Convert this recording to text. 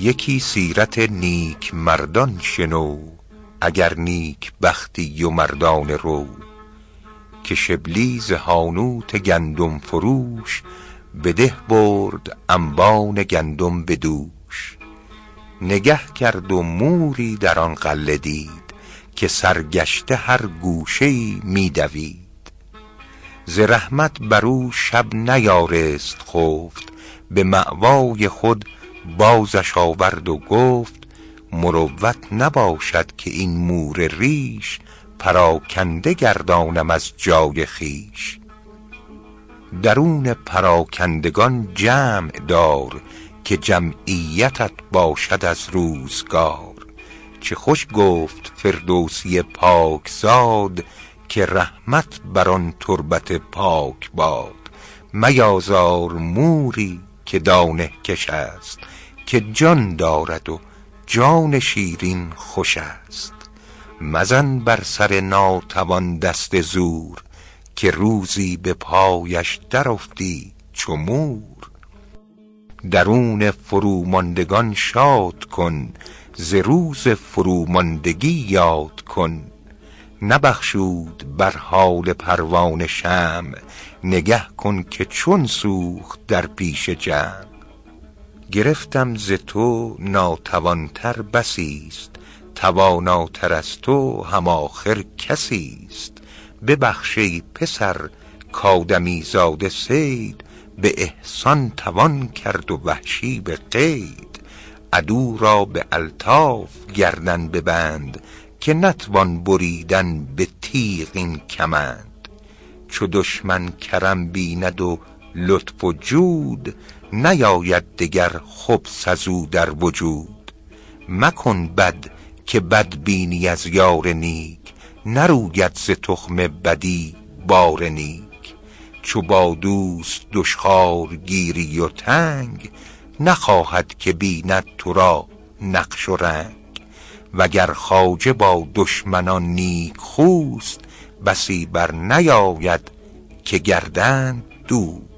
یکی سیرت نیک مردان شنو اگر نیک بختی و مردان رو. که شبلی ز حانوت گندم فروش بده برد انبان گندم به دوش نگه کرد و موری در آن غله دید که سرگشته هر گوشه ای می دوید ز رحمت بر او شب نیارست خفت به مأوای خود بازش آورد و گفت مروت نباشد که این مور ریش پراکنده گردانم از جای خویش درون پراکندگان جمع دار که جمعیتت باشد از روزگار. چه خوش گفت فردوسی پاک زاد که رحمت بر آن تربت پاک باد. میازار موری که دانه کش است که جان دارد و جان شیرین خوش است. مزن بر سر ناتوان دست زور که روزی به پایش در افتی چو مور. درون فروماندگان شاد کن ز روز فروماندگی یاد کن. نبخشود بر حال پروانه شمع. نگه کن که چون سوخت در پیش جمع. گرفتم ز تو ناتوان تر بسی ست تواناتر از تو هم آخر کسی ست ببخش ای پسر کآدمی زاده صید. به احسان توان کرد و وحشی به قید. عدو را به الطاف گردن ببند. که نتوان بریدن به تیغ این کمند. چو دشمن کرم بیند و لطف و جود نیاید دگر خبث از در وجود. مکن بد که بد بینی از یار نیک نروید ز تخم بدی بار نیک. چو با دوست دشخوار گیری و تنگ نخواهد که بیند تو را نقش و رنگ. وگر خواجه با دشمنان نیک خوست بسی بر نیاید که گردند دوست.